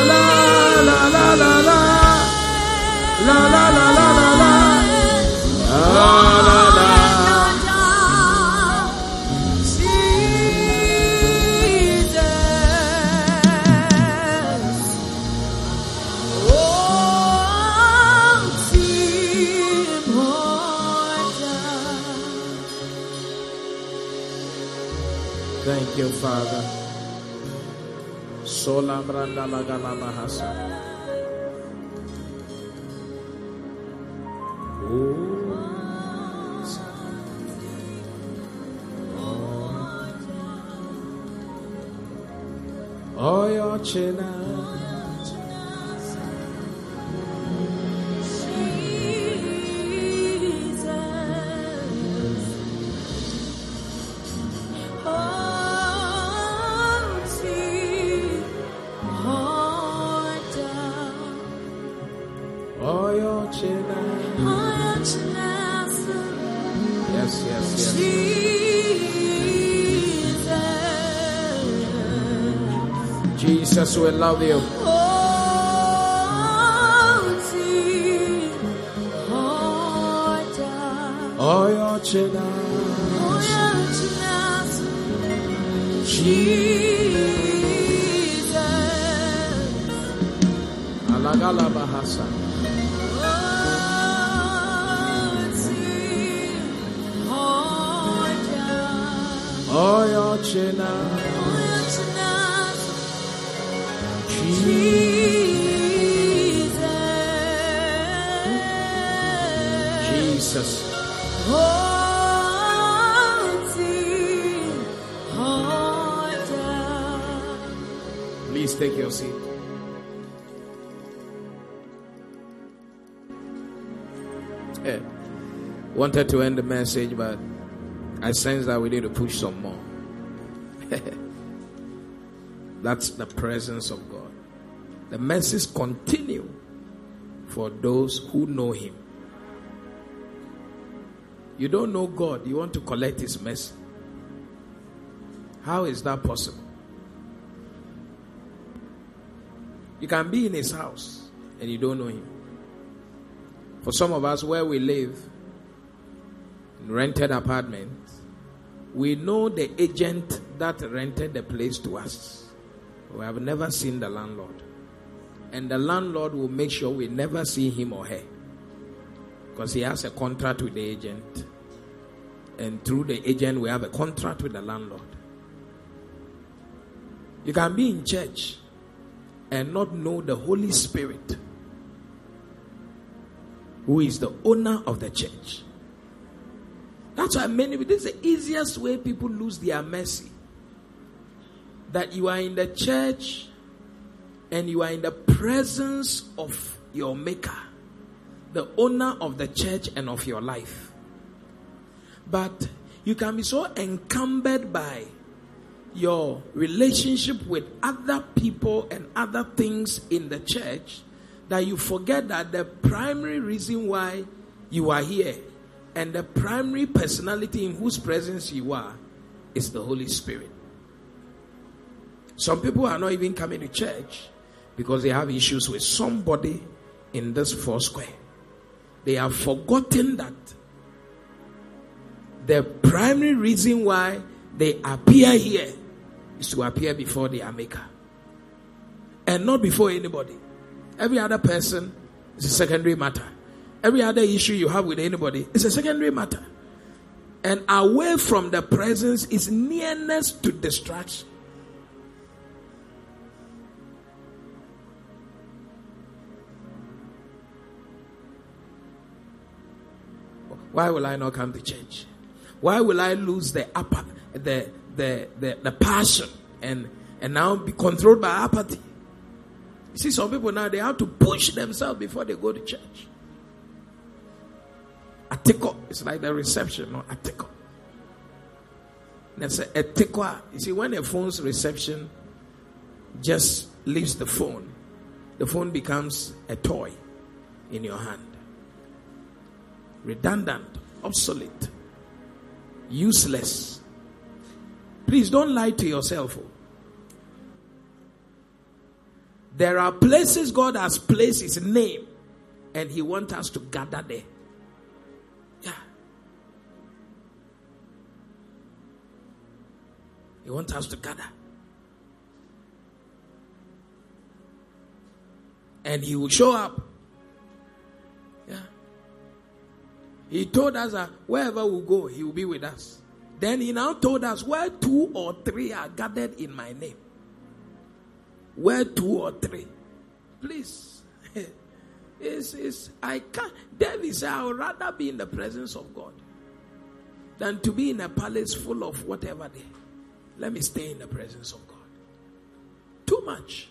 Sola branda lagala bahasa. Oh, your china. Jesus, we love you. Oh, Jesus. Oh. Alagala Bahasa. Oh, your Jesus. Please take your seat. Yeah. Wanted to end the message, but I sense that we need to push some more. *laughs* That's the presence of God. The message continue for those who know Him. You don't know God, you want to collect His message. How is that possible? You can be in His house and you don't know Him. For some of us, where we live, in rented apartments, we know the agent that rented the place to us. We have never seen the landlord. And the landlord will make sure we never see him or her. Because he has a contract with the agent. And through the agent, we have a contract with the landlord. You can be in church and not know the Holy Spirit, who is the owner of the church. That's why many, this is the easiest way people lose their mercy. That you are in the church and you are in the presence of your Maker, the owner of the church and of your life. But you can be so encumbered by your relationship with other people and other things in the church that you forget that the primary reason why you are here and the primary personality in whose presence you are is the Holy Spirit. Some people are not even coming to church because they have issues with somebody in this four square. They have forgotten that the primary reason why they appear here is to appear before their maker and not before anybody. Every other person is a secondary matter. Every other issue you have with anybody is a secondary matter. And away from the presence is nearness to distraction. Why will I not come to church? Why will I lose the upper, the, the, the, the passion and, and now be controlled by apathy? You see, some people now they have to push themselves before they go to church. Atiko. It's like the reception, no atiko. That's a atiko. You see, when a phone's reception just leaves the phone, the phone becomes a toy in your hand. Redundant, obsolete, useless. Please don't lie to yourself. Oh. There are places God has placed His name, and He wants us to gather there. Yeah. He wants us to gather. And he will show up. He told us that wherever we go, he will be with us. Then he now told us where two or three are gathered in my name. Where two or three. Please. *laughs* it's, it's, I can't. David said, I would rather be in the presence of God than to be in a palace full of whatever there. Let me stay in the presence of God. Too much.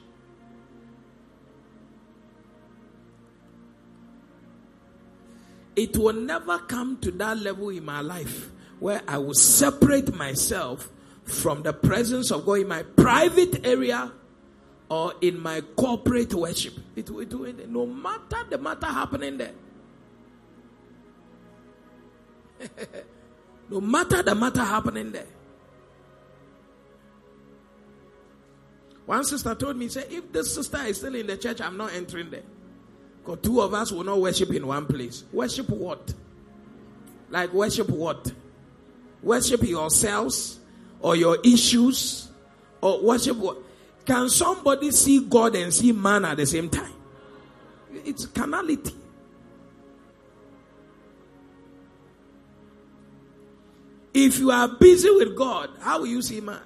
It will never come to that level in my life where I will separate myself from the presence of God in my private area or in my corporate worship. It will, do it no matter the matter happening there. *laughs* no matter the matter happening there. One sister told me, say, if this sister is still in the church, I'm not entering there. Because two of us will not worship in one place. Worship what? Like worship what? Worship yourselves or your issues or worship what? Can somebody see God and see man at the same time? It's carnality. If you are busy with God, how will you see man?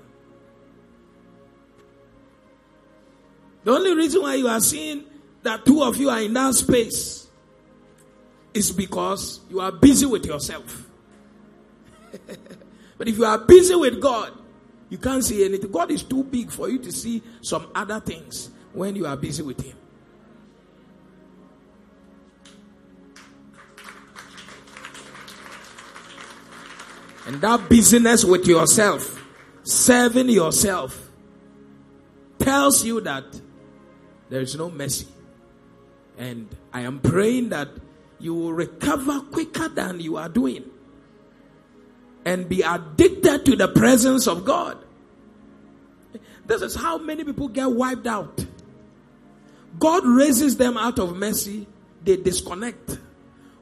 The only reason why you are seeing that two of you are in that space is because you are busy with yourself. *laughs* but if you are busy with God, you can't see anything. God is too big for you to see some other things when you are busy with Him. And that busyness with yourself, serving yourself, tells you that there is no mercy. And I am praying that you will recover quicker than you are doing and be addicted to the presence of God. This is how many people get wiped out. God raises them out of mercy, they disconnect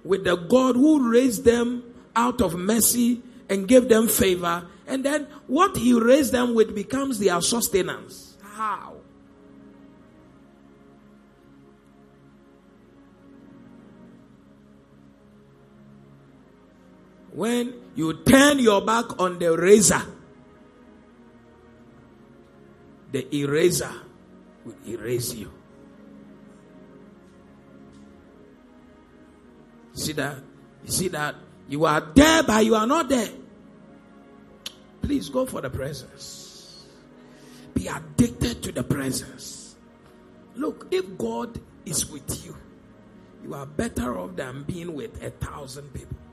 with the God who raised them out of mercy and gave them favor, and then what He raised them with becomes their sustenance. How? When you turn your back on the razor, the eraser will erase you. See that? You see that? You are there, but you are not there. Please go for the presence. Be addicted to the presence. Look, if God is with you, you are better off than being with a thousand people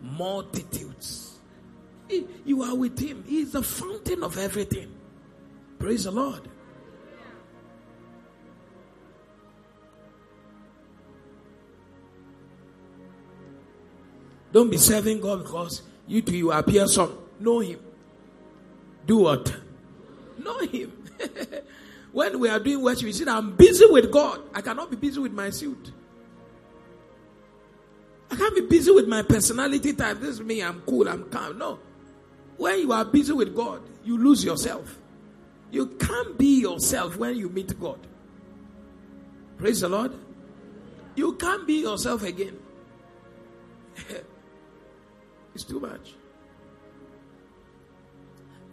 multitudes. You are with Him. He is the fountain of everything. Praise the Lord. Don't be serving God because you two you appear some. Know Him. Do what? Know Him. *laughs* when we are doing worship, you see, I'm busy with God. I cannot be busy with my suit. Can't be busy with my personality type. This is me, I'm cool, I'm calm. No. When you are busy with God, you lose yourself. You can't be yourself when you meet God. Praise the Lord. You can't be yourself again. *laughs* it's too much.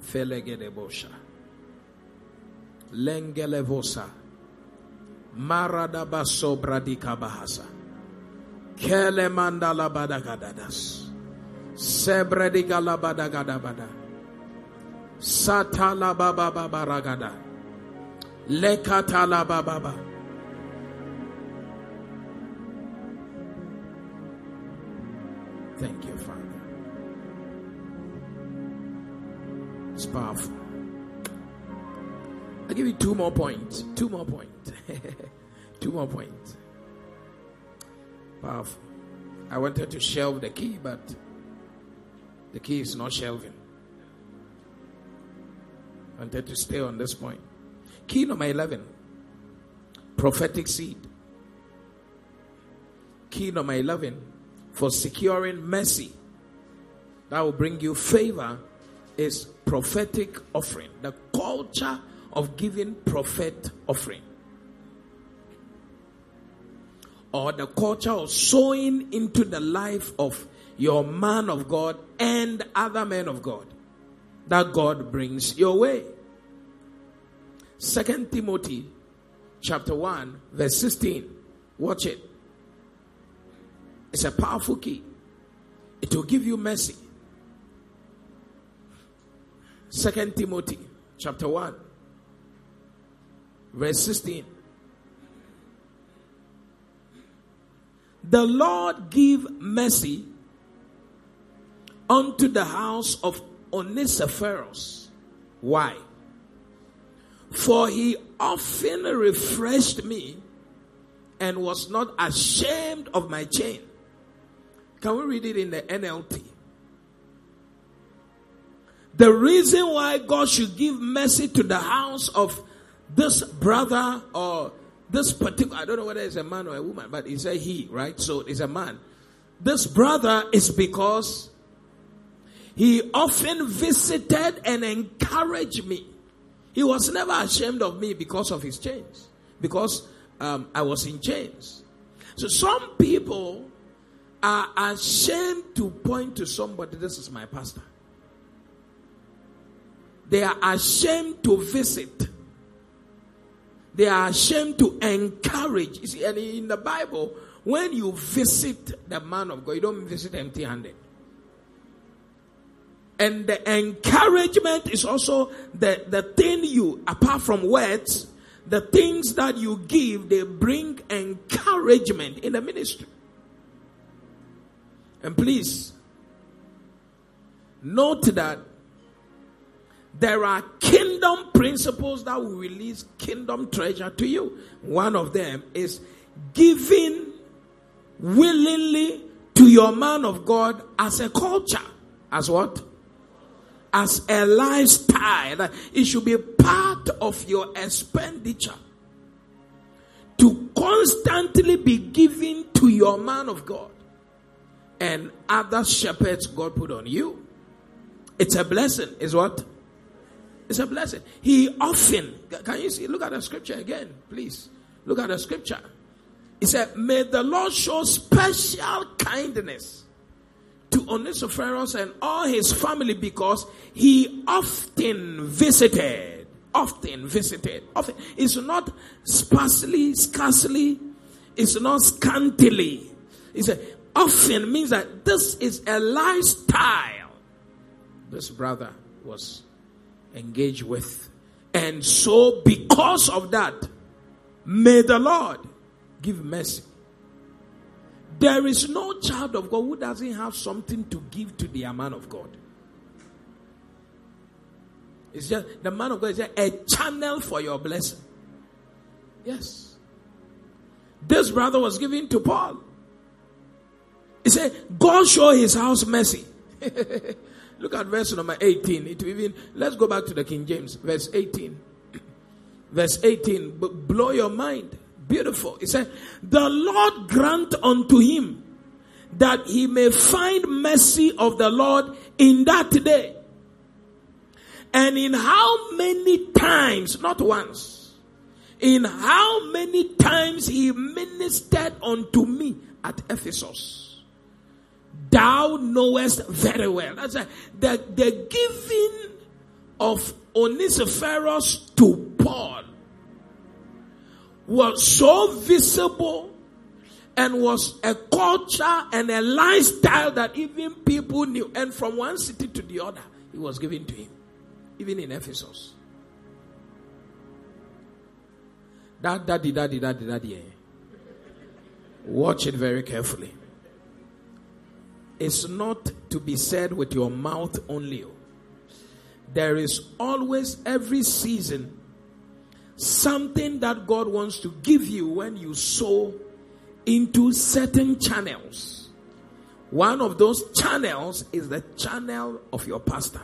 Felegedebosha. Lengelevosa. Maradabaso bradikabahasa. Kele mandala badagadadas. Sebrediga la badagadabada. Satala baba baba ragada. Lekatala baba. Thank you, Father. It's powerful. I'll give you two more points. Two more points. *laughs* two more points. Powerful. I wanted to shelve the key, but the key is not shelving. I wanted to stay on this point. Key number 11 prophetic seed. Key number 11 for securing mercy that will bring you favor is prophetic offering. The culture of giving prophet offering. Or the culture of sowing into the life of your man of God and other men of God that God brings your way. Second Timothy chapter 1 verse 16. Watch it. It's a powerful key. It will give you mercy. Second Timothy chapter 1 verse 16. The Lord give mercy unto the house of Onesiphorus. Why? For he often refreshed me and was not ashamed of my chain. Can we read it in the NLT? The reason why God should give mercy to the house of this brother or this particular, I don't know whether it's a man or a woman, but it's a he, right? So it's a man. This brother is because he often visited and encouraged me. He was never ashamed of me because of his chains, because um, I was in chains. So some people are ashamed to point to somebody, this is my pastor. They are ashamed to visit. They are ashamed to encourage. You see, and in the Bible, when you visit the man of God, you don't visit empty handed. And the encouragement is also the, the thing you, apart from words, the things that you give, they bring encouragement in the ministry. And please, note that there are kingdom principles that will release kingdom treasure to you. One of them is giving willingly to your man of God as a culture. As what? As a lifestyle. It should be part of your expenditure. To constantly be giving to your man of God and other shepherds God put on you. It's a blessing, is what? It's a blessing. He often, can you see? Look at the scripture again, please. Look at the scripture. He said, May the Lord show special kindness to Onesiphorus and all his family because he often visited. Often visited. Often. It's not sparsely, scarcely. It's not scantily. He said, often means that this is a lifestyle. This brother was engage with. And so, because of that, may the Lord give mercy. There is no child of God who doesn't have something to give to the man of God. It's just the man of God is just a channel for your blessing. Yes. This brother was given to Paul. He said, God show his house mercy. *laughs* Look at verse number 18. It even let's go back to the King James, verse 18. *clears throat* Verse 18, blow your mind. Beautiful. It said, The Lord grant unto him that he may find mercy of the Lord in that day. And in how many times, not once, in how many times he ministered unto me at Ephesus thou knowest very well. That's the, the giving of Onesiphorus to Paul was so visible and was a culture and a lifestyle that even people knew. And from one city to the other, it was given to him, even in Ephesus. That, daddy, daddy, daddy, daddy. Eh? Watch it very carefully is not to be said with your mouth only. Oh, there is always, every season, something that God wants to give you when you sow into certain channels. One of those channels is the channel of your pastor.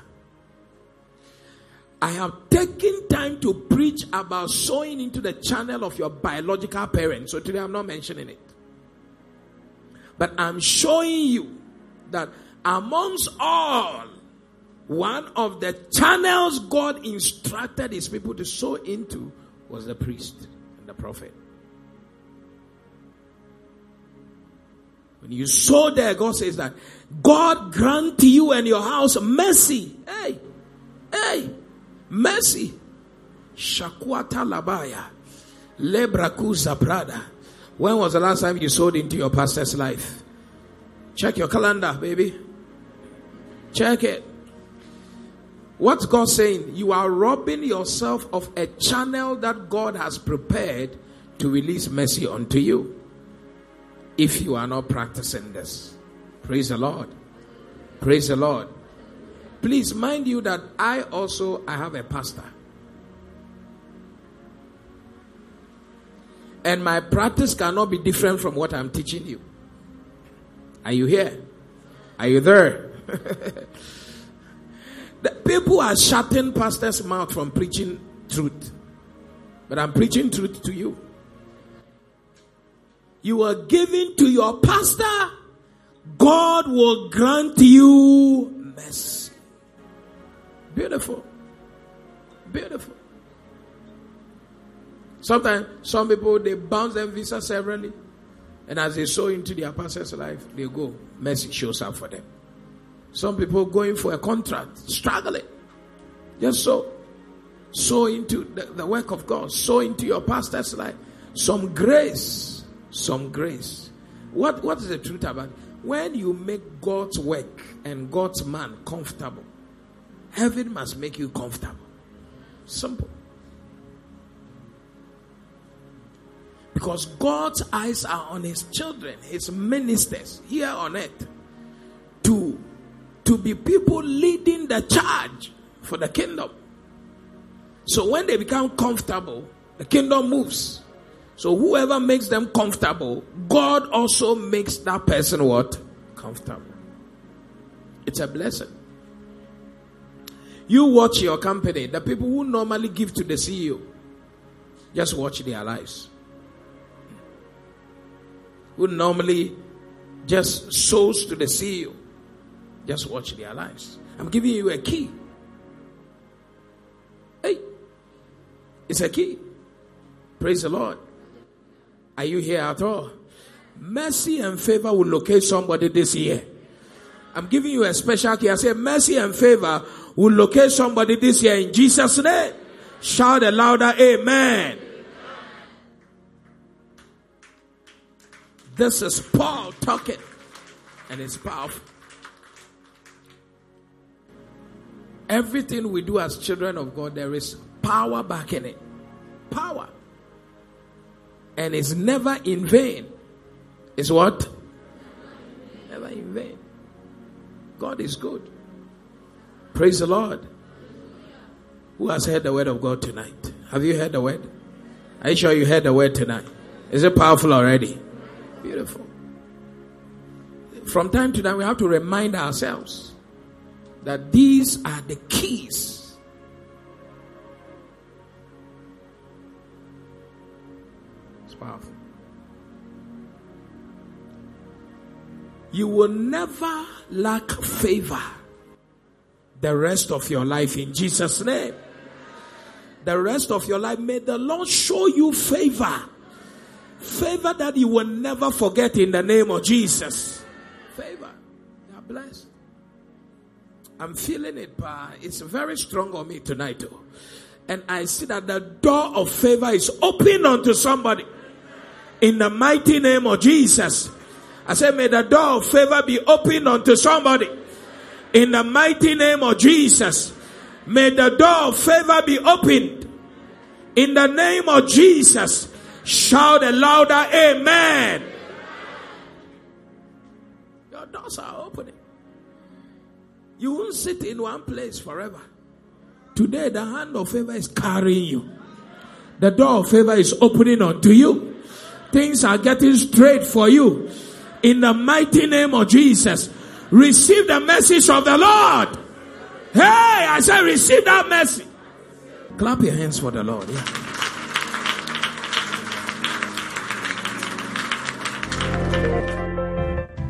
I have taken time to preach about sowing into the channel of your biological parents. So today I'm not mentioning it. But I'm showing you that amongst all, one of the channels God instructed his people to sow into was the priest and the prophet. When you sow there, God says that God grant to you and your house mercy. Hey, hey, mercy. Shakwata labaya. Lebraku zabrada. When was the last time you sowed into your pastor's life? Check your calendar, baby. Check it. What's God saying? You are robbing yourself of a channel that God has prepared to release mercy unto you. If you are not practicing this. Praise the Lord. Praise the Lord. Please mind you that I also I have a pastor. And my practice cannot be different from what I'm teaching you. Are you here? Are you there? *laughs* The people are shutting pastors' mouth from preaching truth. But I'm preaching truth to you. You are giving to your pastor, God will grant you mercy. Beautiful. Beautiful. Sometimes some people they bounce their visa severally, and as they sow into their pastor's life, they go. Mercy shows up for them. Some people going for a contract, struggling. Just so. Sow into the, the work of God. Sow into your pastor's life. Some grace. Some grace. What, what is the truth about? When you make God's work and God's man comfortable, heaven must make you comfortable. Simple. Because God's eyes are on his children, his ministers here on earth to, to be people leading the charge for the kingdom. So when they become comfortable, the kingdom moves. So whoever makes them comfortable, God also makes that person what? Comfortable. It's a blessing. You watch your company, the people who normally give to the CEO, just watch their lives. Who normally just sows to the CEO, just watch their lives. I'm giving you a key. Hey, it's a key. Praise the Lord. Are you here at all? Mercy and favor will locate somebody this year. I'm giving you a special key. I say mercy and favor will locate somebody this year in Jesus' name. Shout a louder amen. This is Paul talking, and it's powerful. Everything we do as children of God, there is power back in it. Power. And it's never in vain. It's what? Never in vain. God is good. Praise the Lord. Who has heard the word of God tonight? Have you heard the word? Are you sure you heard the word tonight? Is it powerful already? Beautiful. From time to time, we have to remind ourselves that these are the keys. It's powerful. You will never lack favor the rest of your life in Jesus' name. The rest of your life, may the Lord show you favor. Favor that you will never forget in the name of Jesus. Favor. You are blessed. I'm feeling it, pa. It's very strong on me tonight, too. And I see that the door of favor is open unto somebody. In the mighty name of Jesus. I say, may the door of favor be open unto somebody. In the mighty name of Jesus. May the door of favor be opened. In the name of Jesus. Shout a louder amen. Your doors are opening. You won't sit in one place forever. Today, the hand of favor is carrying you. The door of favor is opening unto you. Things are getting straight for you. In the mighty name of Jesus, receive the message of the Lord. Hey, I said, receive that message. Clap your hands for the Lord. Yeah.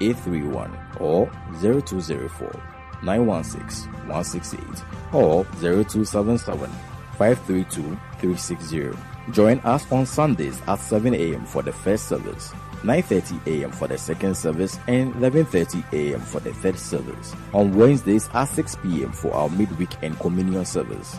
831 or 0204 916 168 or 0277 532 360. Join us on Sundays at 7 a.m. for the first service, 9:30 a.m. for the second service, and 11:30 a.m. for the third service. On Wednesdays at 6 p.m. for our midweek and communion service.